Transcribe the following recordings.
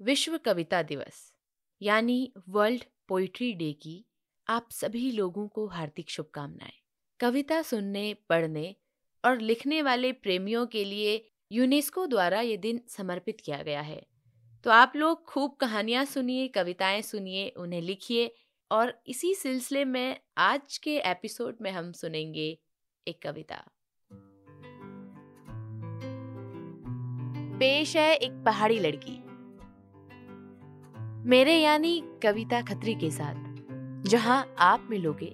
विश्व कविता दिवस, यानी वर्ल्ड पोइट्री डे की आप सभी लोगों को हार्दिक शुभकामनाएँ। कविता सुनने, पढ़ने और लिखने वाले प्रेमियों के लिए यूनेस्को द्वारा ये दिन समर्पित किया गया है। तो आप लोग खूब कहानियाँ सुनिए, कविताएँ सुनिए, उन्हें लिखिए और इसी सिलसिले में आज के एपिसोड में हम सुनेंगे एक कविता। पेश है एक पहाड़ी लड़की। मेरे यानी कविता खत्री के साथ, जहाँ आप मिलोगे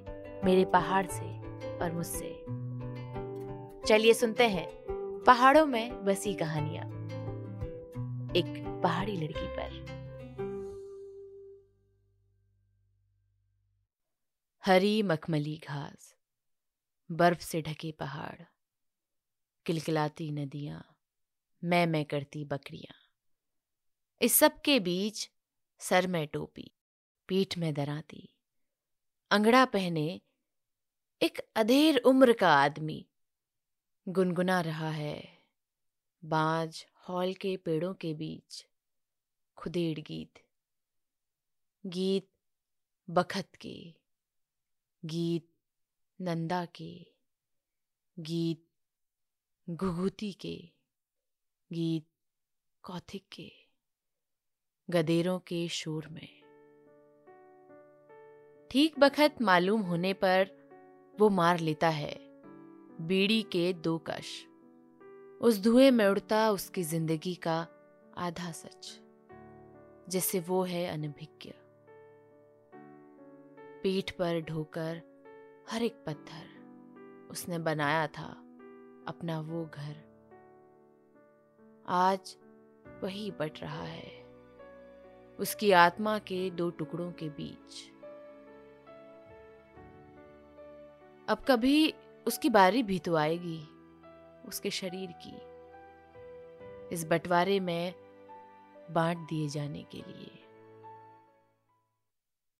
मेरे पहाड़ से और मुझसे। चलिए सुनते हैं पहाड़ों में बसी कहानियाँ, एक पहाड़ी लड़की पर। हरी मखमली घास, बर्फ़ से ढके पहाड़, किलकिलाती नदियाँ, मैं मैं करती बकरियाँ। इस सब के बीच सर में टोपी, पीठ में दराती। अंगड़ा पहने एक अधेर उम्र का आदमी गुनगुना रहा है। बाज हॉल के पेड़ों के बीच खुदेड़ गीत। गीत बखत के, गीत नंदा के, गीत घुघुती के, गीत कौथिक के। गदेरों के शोर में। ठीक बखत मालूम होने पर वो मार लेता है, बीड़ी के दो कश। उस धुएँ में उड़ता उसकी ज़िंदगी का आधा सच, जैसे वो है अनभिज्ञ। पीठ पर ढोकर हर एक पत्थर उसने बनाया था, अपना वो घर। आज वही बट रहा है। उसकी आत्मा के दो टुकड़ों के बीच। अब कभी उसकी बारी भी तो आएगी, उसके शरीर की, इस बंटवारे में बांट दिए जाने के लिए।